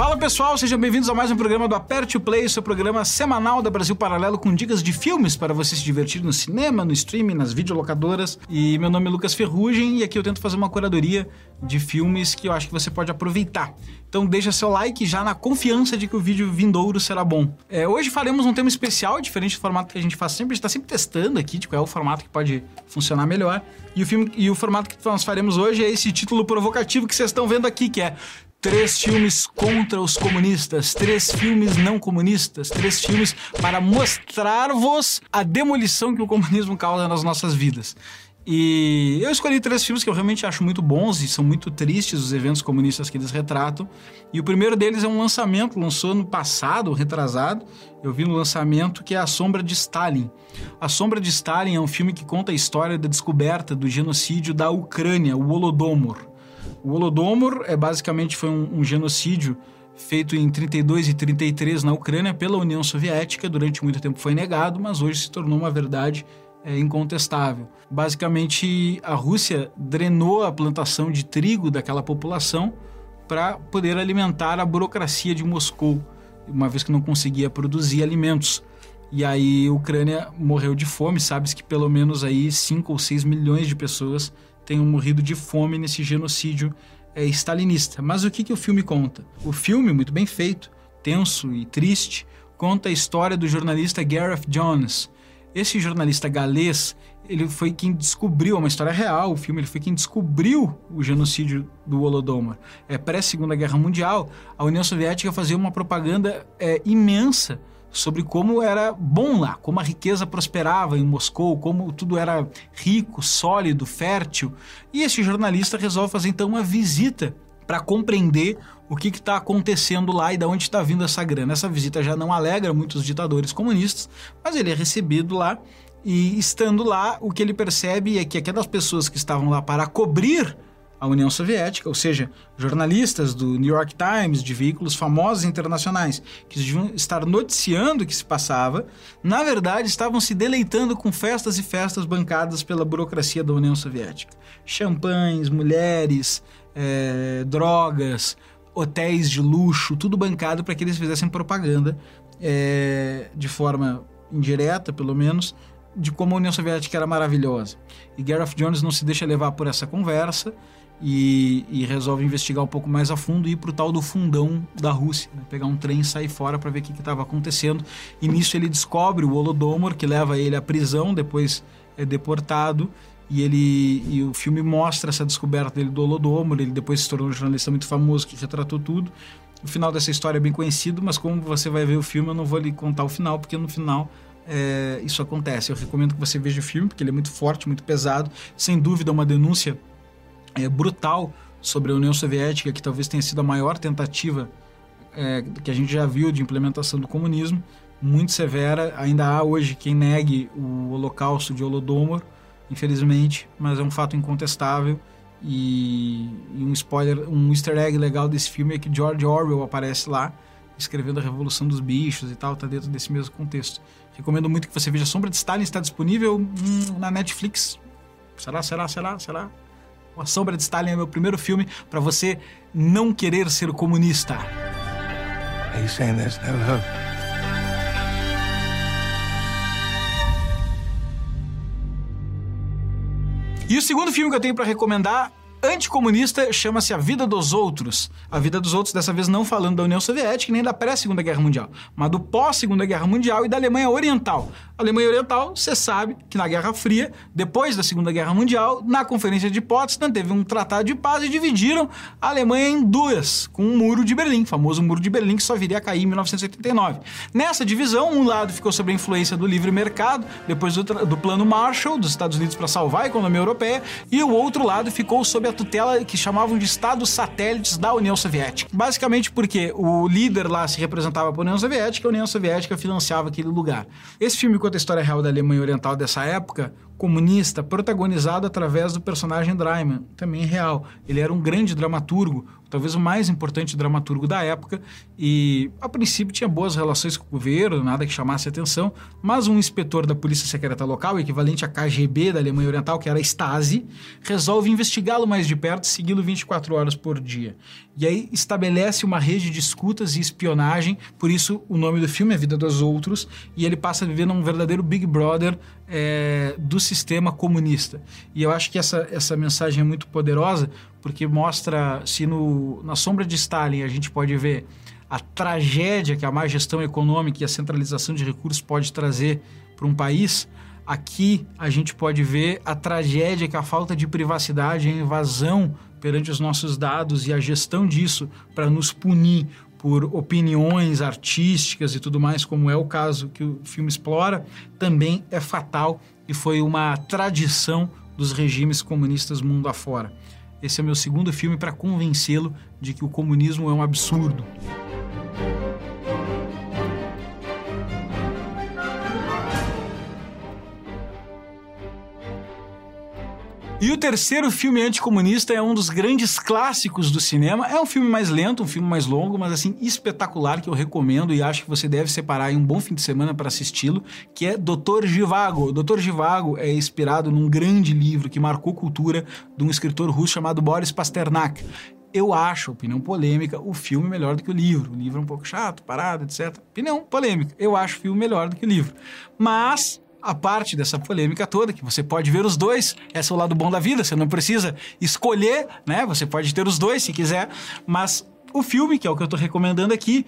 Fala pessoal, sejam bem-vindos a mais um programa do Aperte o Play, seu programa semanal da Brasil Paralelo com dicas de filmes para você se divertir no cinema, no streaming, nas videolocadoras. E meu nome é Lucas Ferrugem e aqui eu tento fazer uma curadoria de filmes que eu acho que você pode aproveitar. Então deixa seu like já na confiança de que o vídeo vindouro será bom. É, hoje faremos um tema especial, diferente do formato que a gente faz sempre. A gente está sempre testando aqui de qual é o formato que pode funcionar melhor. E o filme e o formato que nós faremos hoje é esse título provocativo que vocês estão vendo aqui, que é Três filmes contra os comunistas, três filmes não comunistas, três filmes para mostrar-vos a demolição que o comunismo causa nas nossas vidas. E eu escolhi três filmes que eu realmente acho muito bons e são muito tristes os eventos comunistas que eles retratam. E o primeiro deles é um lançamento, lançou no passado, retrasado. Eu vi no lançamento que é A Sombra de Stalin. A Sombra de Stalin é um filme que conta a história da descoberta do genocídio da Ucrânia, o Holodomor. O Holodomor é basicamente foi um, um genocídio feito em 32 e 33 na Ucrânia pela União Soviética. Durante muito tempo foi negado, mas hoje se tornou uma verdade é, incontestável. Basicamente, a Rússia drenou a plantação de trigo daquela população para poder alimentar a burocracia de Moscou, uma vez que não conseguia produzir alimentos. E aí a Ucrânia morreu de fome, sabe-se que pelo menos aí 5 ou 6 milhões de pessoas tenham morrido de fome nesse genocídio é, stalinista. Mas o que, que o filme conta? O filme, muito bem feito, tenso e triste, conta a história do jornalista Gareth Jones. Esse jornalista galês, ele foi quem descobriu, é uma história real, o filme, ele foi quem descobriu o genocídio do Holodomor. É, Pré-Segunda Guerra Mundial, a União Soviética fazia uma propaganda é, imensa sobre como era bom lá, como a riqueza prosperava em Moscou, como tudo era rico, sólido, fértil. E esse jornalista resolve fazer então uma visita para compreender o que está acontecendo lá e de onde está vindo essa grana. Essa visita já não alegra muitos ditadores comunistas, mas ele é recebido lá e estando lá, o que ele percebe é que aquelas pessoas que estavam lá para cobrir a União Soviética, ou seja, jornalistas do New York Times, de veículos famosos internacionais, que deviam estar noticiando o que se passava, na verdade estavam se deleitando com festas e festas bancadas pela burocracia da União Soviética. Champanhes, mulheres, é, drogas, hotéis de luxo, tudo bancado para que eles fizessem propaganda é, de forma indireta, pelo menos, de como a União Soviética era maravilhosa. E Gareth Jones não se deixa levar por essa conversa e, e, resolve investigar um pouco mais a fundo e ir para o tal do fundão da Rússia, né? pegar um trem e sair fora para ver o que estava acontecendo. E nisso ele descobre o Holodomor, que leva ele à prisão, depois é deportado. E, ele, e o filme mostra essa descoberta dele do Holodomor. Ele depois se tornou um jornalista muito famoso que retratou tudo. O final dessa história é bem conhecido, mas como você vai ver o filme, eu não vou lhe contar o final, porque no final é, isso acontece. Eu recomendo que você veja o filme, porque ele é muito forte, muito pesado. Sem dúvida, uma denúncia é, brutal sobre a União Soviética, que talvez tenha sido a maior tentativa é, que a gente já viu de implementação do comunismo, muito severa. Ainda há hoje quem negue o Holocausto de Holodomor, infelizmente, mas é um fato incontestável. E, e, um spoiler, um easter egg legal desse filme é que George Orwell aparece lá, escrevendo a Revolução dos Bichos e tal, tá dentro desse mesmo contexto. Recomendo muito que você veja Sombra de Stalin, está disponível hum, na Netflix. Será, será, será, será? A Sombra de Stalin é meu primeiro filme para você não querer ser comunista. Are you saying there's no hope? E o segundo filme que eu tenho para recomendar anticomunista chama-se A Vida dos Outros. A Vida dos Outros, dessa vez não falando da União Soviética nem da pré-Segunda Guerra Mundial, mas do pós-Segunda Guerra Mundial e da Alemanha Oriental. Alemanha Oriental, você sabe que na Guerra Fria, depois da Segunda Guerra Mundial, na Conferência de Potsdam, teve um tratado de paz e dividiram a Alemanha em duas, com o Muro de Berlim, famoso Muro de Berlim que só viria a cair em 1989. Nessa divisão, um lado ficou sob a influência do livre mercado, depois do, do Plano Marshall dos Estados Unidos para salvar a economia europeia, e o outro lado ficou sob a tutela que chamavam de estados satélites da União Soviética. Basicamente porque o líder lá se representava para a União Soviética a União Soviética financiava aquele lugar. Esse filme conta a história real da Alemanha Oriental dessa época comunista protagonizado através do personagem Draiman, também real. Ele era um grande dramaturgo, talvez o mais importante dramaturgo da época, e a princípio tinha boas relações com o governo, nada que chamasse atenção, mas um inspetor da polícia secreta local, equivalente à KGB da Alemanha Oriental, que era a Stasi, resolve investigá-lo mais de perto, segui-lo 24 horas por dia. E aí estabelece uma rede de escutas e espionagem, por isso o nome do filme é Vida dos Outros, e ele passa a viver num verdadeiro Big Brother é, do sistema comunista. E eu acho que essa, essa mensagem é muito poderosa, porque mostra se no, na sombra de Stalin a gente pode ver a tragédia que a má gestão econômica e a centralização de recursos pode trazer para um país, aqui a gente pode ver a tragédia que a falta de privacidade, a invasão perante os nossos dados e a gestão disso para nos punir por opiniões artísticas e tudo mais, como é o caso que o filme explora, também é fatal e foi uma tradição dos regimes comunistas mundo afora. Esse é meu segundo filme para convencê-lo de que o comunismo é um absurdo. E o terceiro filme anticomunista é um dos grandes clássicos do cinema. É um filme mais lento, um filme mais longo, mas assim espetacular que eu recomendo e acho que você deve separar em um bom fim de semana para assisti-lo, que é Doutor Givago. Doutor Givago é inspirado num grande livro que marcou cultura de um escritor russo chamado Boris Pasternak. Eu acho, opinião polêmica, o filme melhor do que o livro. O livro é um pouco chato, parado, etc. Opinião polêmica. Eu acho o filme melhor do que o livro. Mas a parte dessa polêmica toda, que você pode ver os dois, esse é o lado bom da vida, você não precisa escolher, né? Você pode ter os dois se quiser, mas o filme, que é o que eu estou recomendando aqui,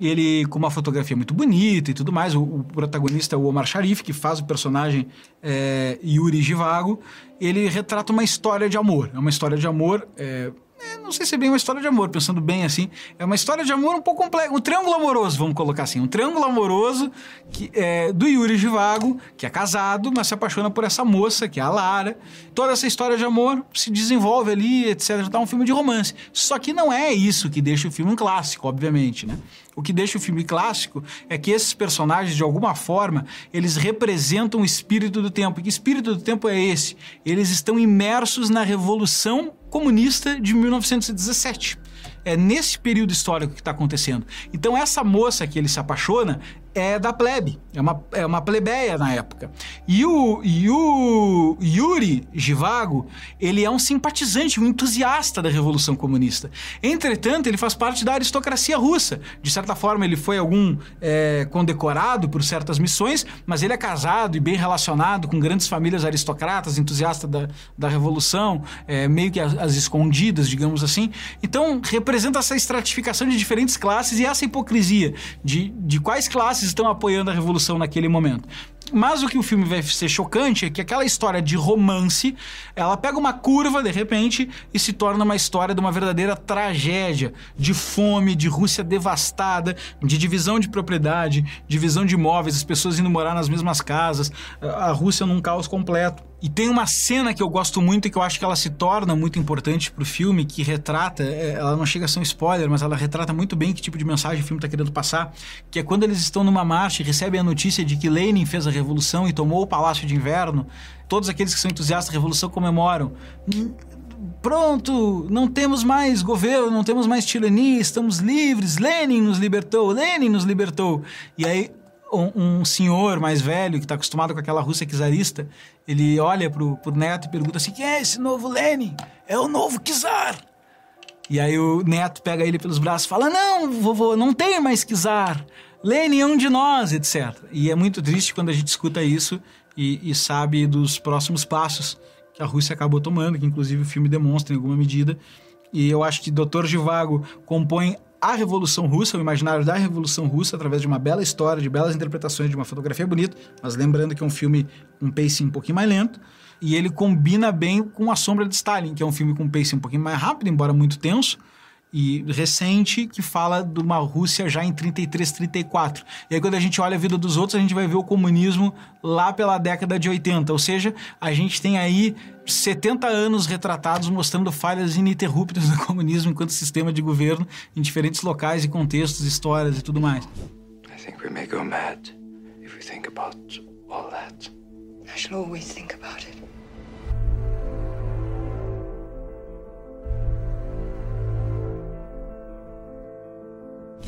ele com uma fotografia muito bonita e tudo mais. O, o protagonista é o Omar Sharif, que faz o personagem é, Yuri Givago. Ele retrata uma história de amor. É uma história de amor. É, é, não sei se é bem uma história de amor, pensando bem assim. É uma história de amor um pouco complexa. Um triângulo amoroso, vamos colocar assim. Um triângulo amoroso que, é, do Yuri Givago, que é casado, mas se apaixona por essa moça, que é a Lara. Toda essa história de amor se desenvolve ali, etc. Tá um filme de romance. Só que não é isso que deixa o filme um clássico, obviamente, né? O que deixa o filme clássico é que esses personagens, de alguma forma, eles representam o espírito do tempo. E que espírito do tempo é esse? Eles estão imersos na revolução comunista de 1917. É nesse período histórico que está acontecendo. Então, essa moça que ele se apaixona é da plebe, é uma, é uma plebeia na época. E o, e o Yuri Givago, ele é um simpatizante, um entusiasta da Revolução Comunista. Entretanto, ele faz parte da aristocracia russa. De certa forma, ele foi algum é, condecorado por certas missões, mas ele é casado e bem relacionado com grandes famílias aristocratas, entusiasta da, da Revolução, é, meio que as, as escondidas, digamos assim. Então, representa essa estratificação de diferentes classes e essa hipocrisia de, de quais classes estão apoiando a revolução naquele momento. Mas o que o filme vai ser chocante é que aquela história de romance, ela pega uma curva de repente e se torna uma história de uma verdadeira tragédia, de fome, de Rússia devastada, de divisão de propriedade, divisão de imóveis, as pessoas indo morar nas mesmas casas, a Rússia num caos completo. E tem uma cena que eu gosto muito e que eu acho que ela se torna muito importante pro filme, que retrata, é, ela não chega a ser um spoiler, mas ela retrata muito bem que tipo de mensagem o filme está querendo passar, que é quando eles estão numa marcha e recebem a notícia de que Lenin fez a revolução e tomou o Palácio de Inverno, todos aqueles que são entusiastas da revolução comemoram. Pronto, não temos mais governo, não temos mais tirania, estamos livres. Lenin nos libertou, Lenin nos libertou. E aí um, um senhor mais velho que está acostumado com aquela Rússia czarista, ele olha pro, pro neto e pergunta assim: quem é esse novo Lenin? É o novo czar. E aí o neto pega ele pelos braços e fala: Não, vovô, não tem mais czar. Lenin é um de nós, etc. E é muito triste quando a gente escuta isso e, e sabe dos próximos passos que a Rússia acabou tomando, que inclusive o filme demonstra em alguma medida. E eu acho que Dr. Givago compõe a Revolução Russa, o imaginário da Revolução Russa, através de uma bela história, de belas interpretações, de uma fotografia bonita, mas lembrando que é um filme com um pacing um pouquinho mais lento, e ele combina bem com A Sombra de Stalin, que é um filme com um pacing um pouquinho mais rápido, embora muito tenso, e recente que fala de uma Rússia já em 33, 34. E aí quando a gente olha a vida dos outros, a gente vai ver o comunismo lá pela década de 80. Ou seja, a gente tem aí 70 anos retratados mostrando falhas ininterruptas do comunismo enquanto sistema de governo em diferentes locais e contextos, histórias e tudo mais. I think we may go mad if we think about all that. I shall always think about it.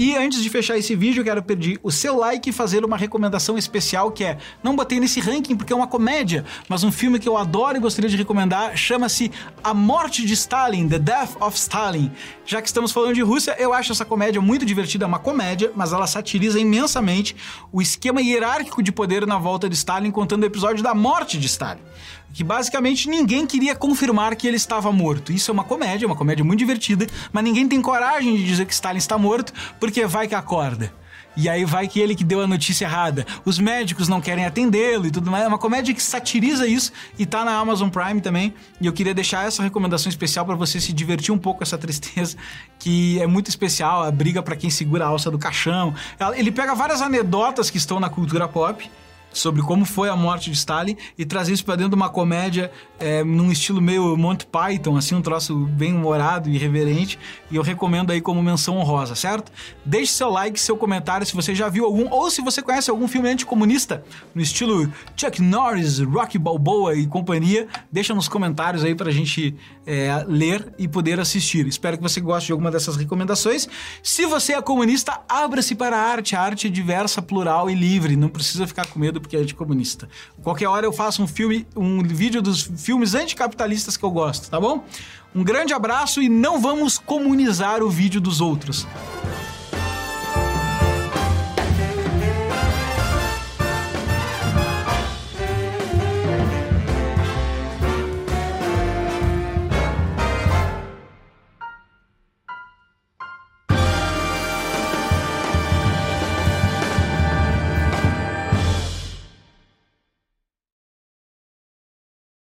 E antes de fechar esse vídeo, quero pedir o seu like e fazer uma recomendação especial que é, não botei nesse ranking porque é uma comédia, mas um filme que eu adoro e gostaria de recomendar, chama-se A Morte de Stalin, The Death of Stalin. Já que estamos falando de Rússia, eu acho essa comédia muito divertida, é uma comédia, mas ela satiriza imensamente o esquema hierárquico de poder na volta de Stalin, contando o episódio da morte de Stalin que basicamente ninguém queria confirmar que ele estava morto. Isso é uma comédia, uma comédia muito divertida, mas ninguém tem coragem de dizer que Stalin está morto, porque vai que acorda. E aí vai que ele que deu a notícia errada. Os médicos não querem atendê-lo e tudo mais. É uma comédia que satiriza isso e tá na Amazon Prime também. E eu queria deixar essa recomendação especial para você se divertir um pouco com essa tristeza, que é muito especial, a briga para quem segura a alça do caixão. Ele pega várias anedotas que estão na cultura pop sobre como foi a morte de Stalin e trazer isso para dentro de uma comédia é, num estilo meio Monty Python, assim, um troço bem humorado e irreverente. E eu recomendo aí como menção honrosa, certo? Deixe seu like, seu comentário se você já viu algum ou se você conhece algum filme anticomunista no estilo Chuck Norris, Rocky Balboa e companhia. Deixa nos comentários aí pra gente é, ler e poder assistir. Espero que você goste de alguma dessas recomendações. Se você é comunista, abra-se para a arte. A arte é diversa, plural e livre. Não precisa ficar com medo porque é anticomunista. Qualquer hora eu faço um filme, um vídeo dos filmes anticapitalistas que eu gosto, tá bom? Um grande abraço e não vamos comunizar o vídeo dos outros.